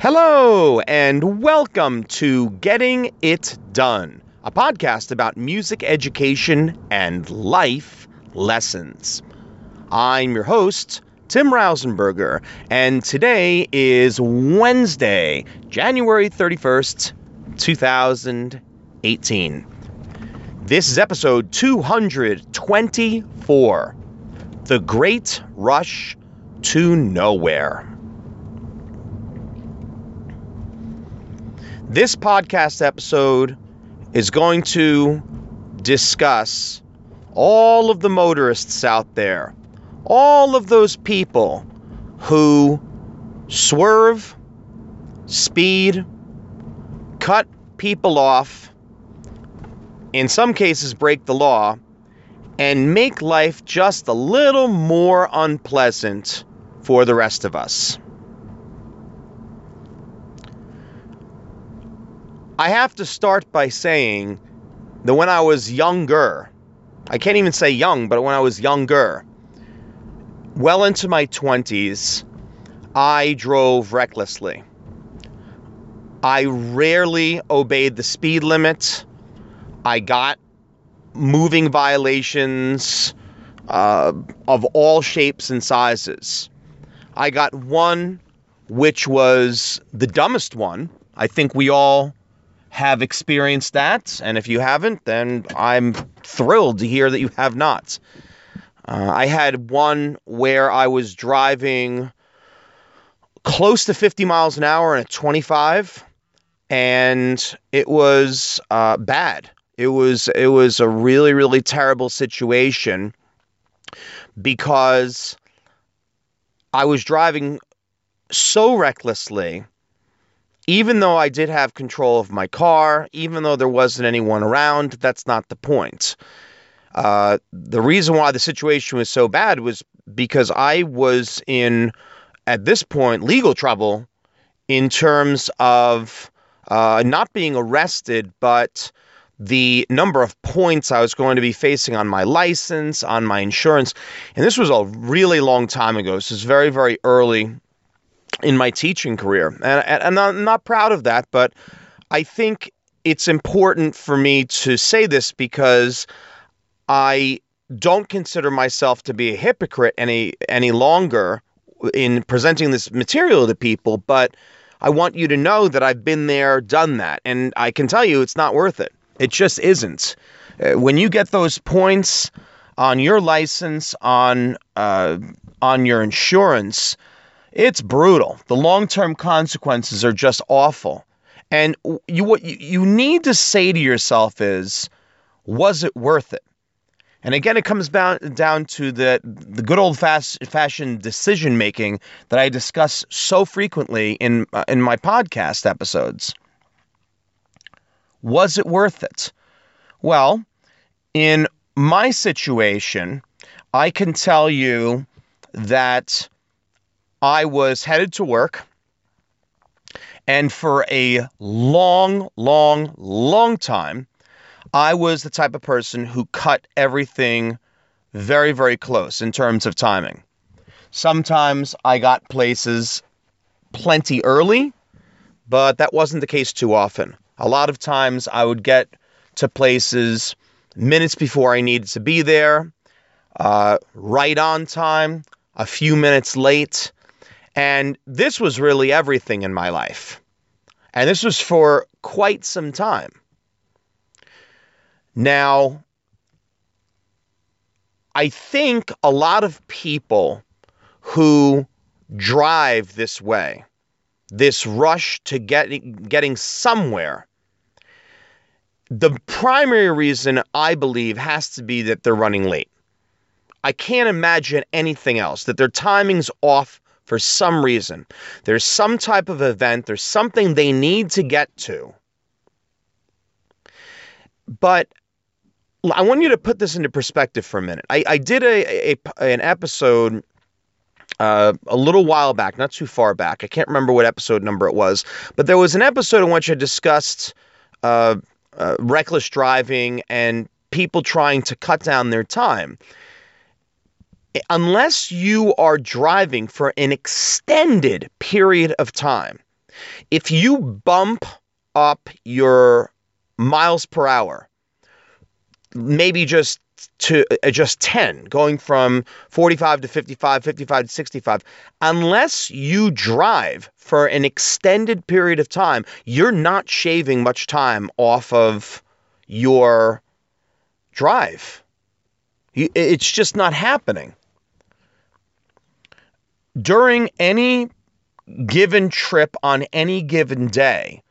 Hello, and welcome to Getting It Done, a podcast about music education and life lessons. I'm your host, Tim Rausenberger, and today is Wednesday, January 31st, 2018. This is episode 224 The Great Rush to Nowhere. This podcast episode is going to discuss all of the motorists out there, all of those people who swerve, speed, cut people off, in some cases break the law, and make life just a little more unpleasant for the rest of us. I have to start by saying that when I was younger, I can't even say young, but when I was younger, well into my 20s, I drove recklessly. I rarely obeyed the speed limit. I got moving violations uh, of all shapes and sizes. I got one which was the dumbest one. I think we all have experienced that. And if you haven't, then I'm thrilled to hear that you have not. Uh, I had one where I was driving close to 50 miles an hour in a 25, and it was uh, bad. It was it was a really really terrible situation because I was driving so recklessly even though I did have control of my car, even though there wasn't anyone around, that's not the point. Uh, the reason why the situation was so bad was because I was in, at this point, legal trouble in terms of uh, not being arrested, but the number of points I was going to be facing on my license, on my insurance. And this was a really long time ago. This is very, very early in my teaching career. And, and I'm not proud of that, but I think it's important for me to say this because I don't consider myself to be a hypocrite any any longer in presenting this material to people, but I want you to know that I've been there, done that, and I can tell you it's not worth it. It just isn't. Uh, when you get those points on your license, on uh, on your insurance, it's brutal. The long-term consequences are just awful. And you what you need to say to yourself is, was it worth it? And again, it comes down down to the the good old fast fashioned decision making that I discuss so frequently in uh, in my podcast episodes. Was it worth it? Well, in my situation, I can tell you that I was headed to work. And for a long, long, long time, I was the type of person who cut everything very, very close in terms of timing. Sometimes I got places plenty early, but that wasn't the case too often. A lot of times I would get to places minutes before I needed to be there, uh, right on time, a few minutes late. And this was really everything in my life. And this was for quite some time. Now, I think a lot of people who drive this way, this rush to getting getting somewhere, the primary reason I believe has to be that they're running late. I can't imagine anything else, that their timing's off for some reason. There's some type of event, there's something they need to get to. But I want you to put this into perspective for a minute. I, I did a, a, an episode uh, a little while back, not too far back. I can't remember what episode number it was, but there was an episode in which I discussed uh, uh, reckless driving and people trying to cut down their time unless you are driving for an extended period of time, If you bump up your miles per hour, maybe just to uh, just 10, going from 45 to 55, 55 to 65, unless you drive for an extended period of time, you're not shaving much time off of your drive. It's just not happening. During any given trip on any given day,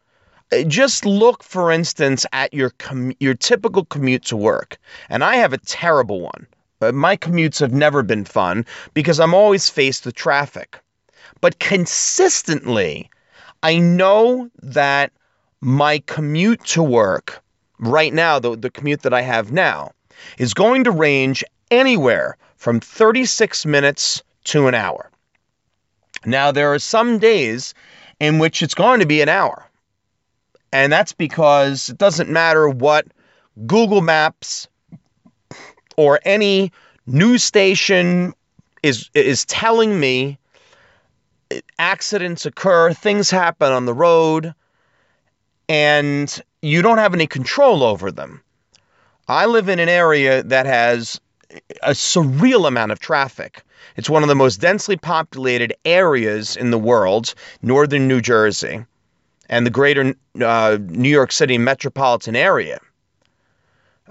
uh, just look, for instance, at your com- your typical commute to work. And I have a terrible one. But my commutes have never been fun because I'm always faced with traffic. But consistently, I know that my commute to work right now, the, the commute that I have now, is going to range anywhere from 36 minutes to an hour. Now, there are some days in which it's going to be an hour. And that's because it doesn't matter what Google Maps or any news station is is telling me accidents occur, things happen on the road, and you don't have any control over them. I live in an area that has a surreal amount of traffic. It's one of the most densely populated areas in the world, northern New Jersey and the greater uh, New York City metropolitan area.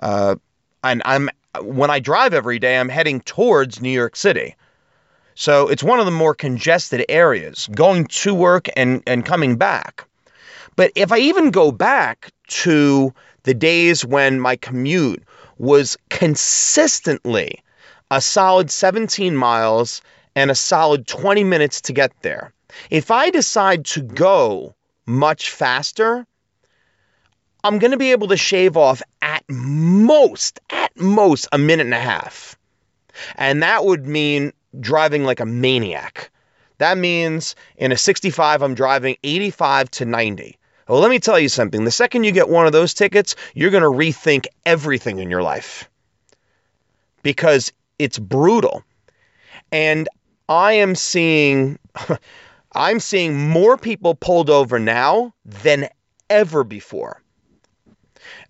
Uh, and I'm when I drive every day, I'm heading towards New York City. So it's one of the more congested areas, going to work and, and coming back. But if I even go back to the days when my commute was consistently a solid 17 miles and a solid 20 minutes to get there, if I decide to go much faster, I'm going to be able to shave off at most, at most, a minute and a half. And that would mean driving like a maniac. That means in a 65, I'm driving 85 to 90. Well, let me tell you something. The second you get one of those tickets, you're going to rethink everything in your life because it's brutal. And I am seeing I'm seeing more people pulled over now than ever before.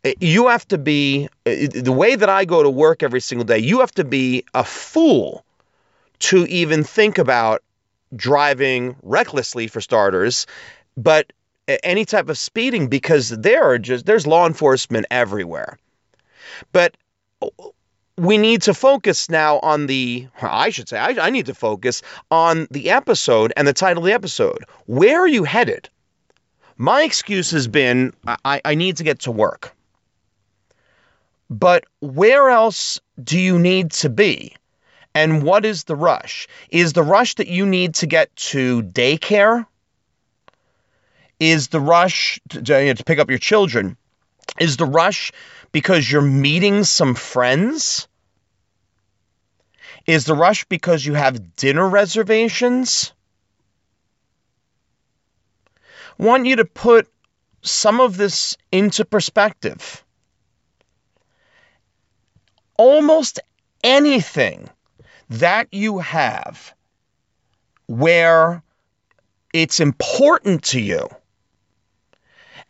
Uh, you have to be, uh, the way that I go to work every single day, you have to be a fool to even think about driving recklessly for starters, but any type of speeding because there are just, there's law enforcement everywhere. But we need to focus now on the, I should say, I, I, need to focus on the episode and the title of the episode. Where are you headed? My excuse has been I, I need to get to work. But where else do you need to be? And what is the rush? Is the rush that you need to get to daycare? Is the rush to, to pick up your children? Is the rush because you're meeting some friends? Is the rush because you have dinner reservations? Want you to put some of this into perspective. Almost anything that you have where it's important to you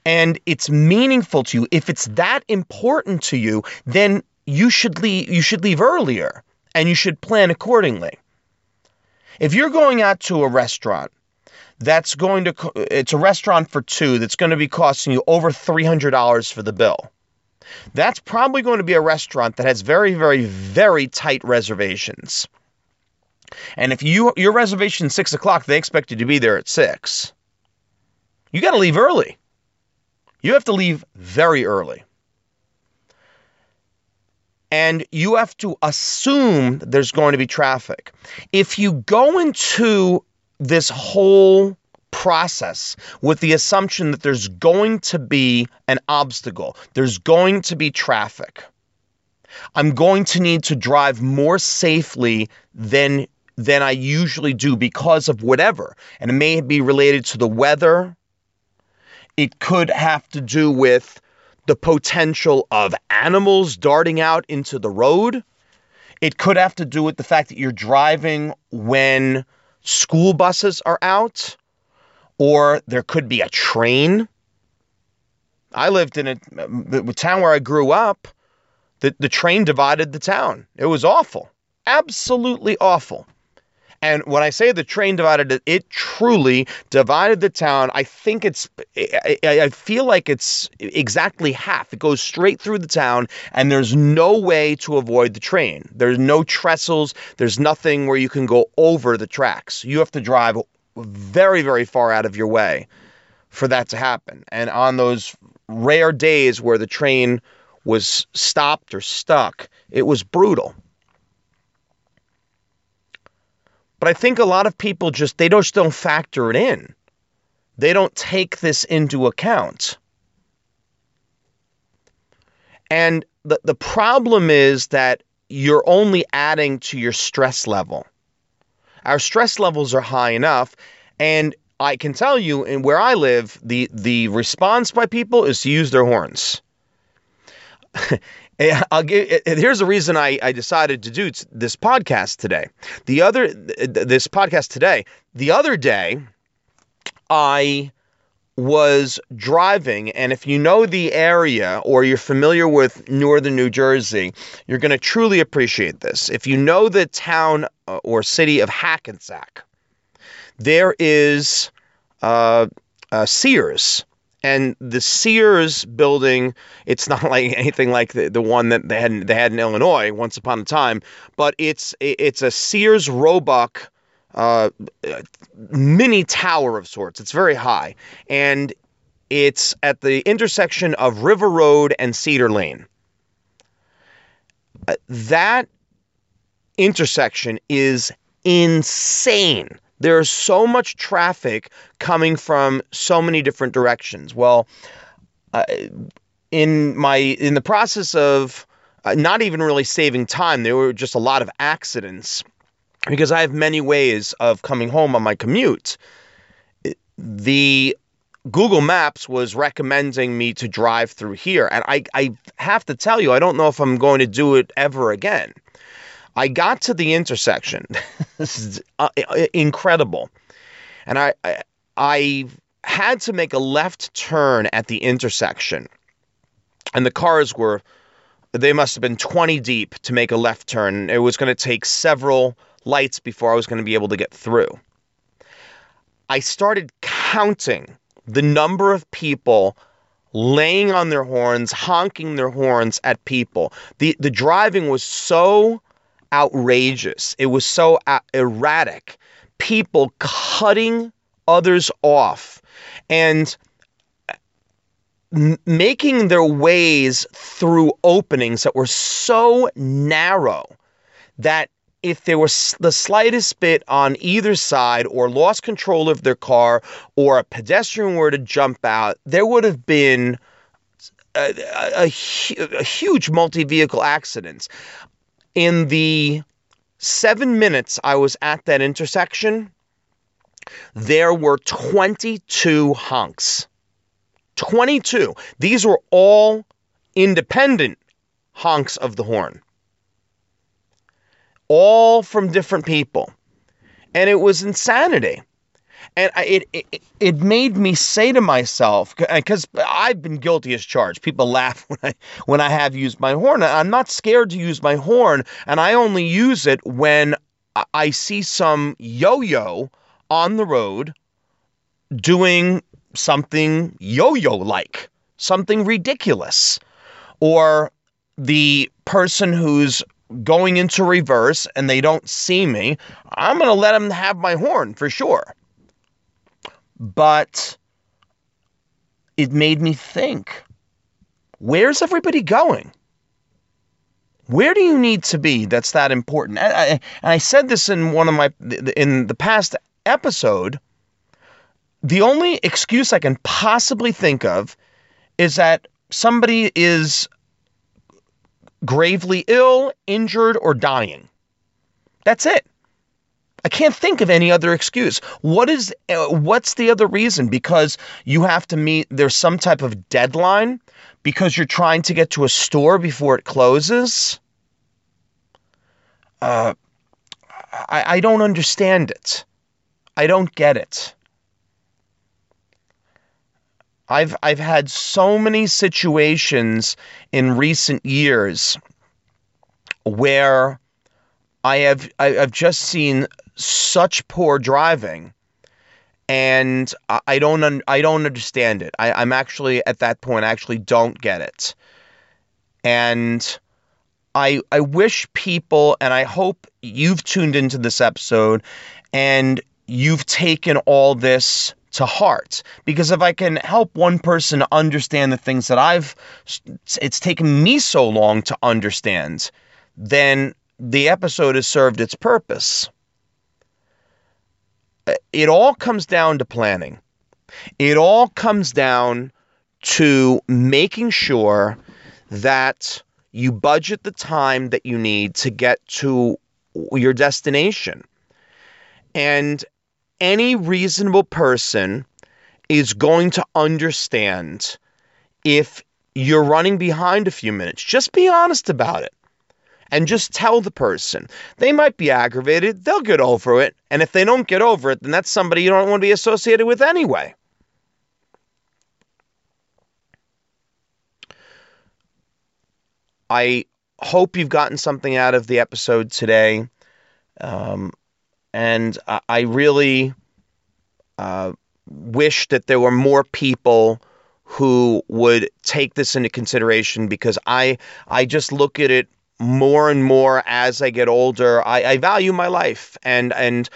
and it's meaningful to you, if it's that important to you, then you should leave you should leave earlier and you should plan accordingly. If you're going out to a restaurant that's going to it's a restaurant for two that's going to be costing you over $300 for the bill. That's probably going to be a restaurant that has very very very tight reservations. And if you your reservation six o'clock, they expect you to be there at six. You got to leave early. You have to leave very early. And you have to assume there's going to be traffic. If you go into this whole process with the assumption that there's going to be an obstacle, there's going to be traffic. I'm going to need to drive more safely than than I usually do because of whatever. And it may be related to the weather, it could have to do with the potential of animals darting out into the road. It could have to do with the fact that you're driving when school buses are out or there could be a train. I lived in a town where I grew up. The, the train divided the town. It was awful. Absolutely awful. And when I say the train divided it, truly divided the town. I think it's, I, I, feel like it's exactly half. It goes straight through the town, and there's no way to avoid the train. There's no trestles, there's nothing where you can go over the tracks. You have to drive very, very far out of your way for that to happen. And on those rare days where the train was stopped or stuck, it was brutal. But I think a lot of people just they just don't factor it in. They don't take this into account. And the, the problem is that you're only adding to your stress level. Our stress levels are high enough, and I can tell you, in where I live, the the response by people is to use their horns. I'll give, here's the reason I, I decided to do this podcast today. The other this podcast today, the other day, I was driving, and if you know the area or you're familiar with northern New Jersey, you're going to truly appreciate this. If you know the town uh, or city of Hackensack, there is uh, uh, Sears and the Sears building, it's not like anything like the, the one that they had they had in Illinois once upon a time, but it's it's a Sears Roebuck uh, mini tower of sorts. It's very high, and it's at the intersection of River Road and Cedar Lane. Uh, that intersection is insane. There's so much traffic coming from so many different directions. Well, uh, in my in the process of uh, not even really saving time, there were just a lot of accidents because I have many ways of coming home on my commute. The Google Maps was recommending me to drive through here, and I, I have to tell you, I don't know if I'm going to do it ever again. I got to the intersection. this is uh, incredible. And I, I, I had to make a left turn at the intersection. And the cars were they must have been 20 deep to make a left turn. It was going to take several lights before I was going to be able to get through. I started counting the number of people laying on their horns, honking their horns at people. The the driving was so outrageous. It was so uh, erratic. People cutting others off and uh, making their ways through openings that were so narrow that if there was the slightest bit on either side or lost control of their car or a pedestrian were to jump out, there would have been uh, a, a, a, a huge multi vehicle accidents in the seven minutes I was at that intersection, there were 22 honks. 22. These were all independent honks of the horn, all from different people. And it was insanity and it, it it made me say to myself because I've been guilty as charged. People laugh when I when I have used my horn. I'm not scared to use my horn, and I only use it when I see some yo-yo on the road doing something yo-yo like, something ridiculous, or the person who's going into reverse and they don't see me. I'm going to let them have my horn for sure but it made me think where's everybody going? Where do you need to be that's that important? And I, I said this in one of my in the past episode. The only excuse I can possibly think of is that somebody is gravely ill, injured, or dying. That's it. I can't think of any other excuse. What is uh, what's the other reason? Because you have to meet there's some type of deadline because you're trying to get to a store before it closes. Uh, I, I don't understand it. I don't get it. I've I've had so many situations in recent years where I have I, have just seen such poor driving, and I, don't un, I don't understand it. I, I'm actually at that point I actually don't get it, and I I wish people and I hope you've tuned into this episode and you've taken all this to heart because if I can help one person understand the things that I've it's taken me so long to understand, then the episode has served its purpose. Uh, it all comes down to planning. It all comes down to making sure that you budget the time that you need to get to your destination. And any reasonable person is going to understand if you're running behind a few minutes. Just be honest about it and just tell the person. They might be aggravated, they'll get over it. And if they don't get over it, then that's somebody you don't want to be associated with anyway. I hope you've gotten something out of the episode today. Um, and I, really uh, wish that there were more people who would take this into consideration because I I just look at it more and more as I get older. I, I value my life and and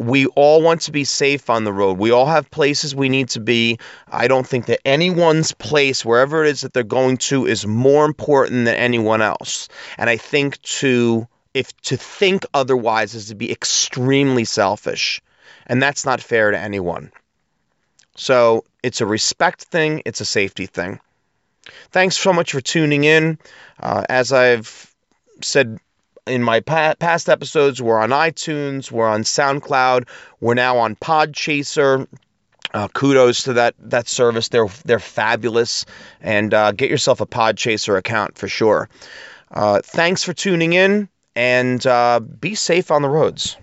we all want to be safe on the road. We all have places we need to be. I don't think that anyone's place, wherever it is that they're going to, is more important than anyone else. And I think to if to think otherwise is to be extremely selfish. And that's not fair to anyone. So it's a respect thing, it's a safety thing. Thanks so much for tuning in. Uh, as I've said in my pa- past episodes, we're on iTunes, we're on SoundCloud, we're now on Podchaser. Uh, kudos to that that service. They're they're fabulous, and uh, get yourself a Podchaser account for sure. Uh, thanks for tuning in, and uh, be safe on the roads.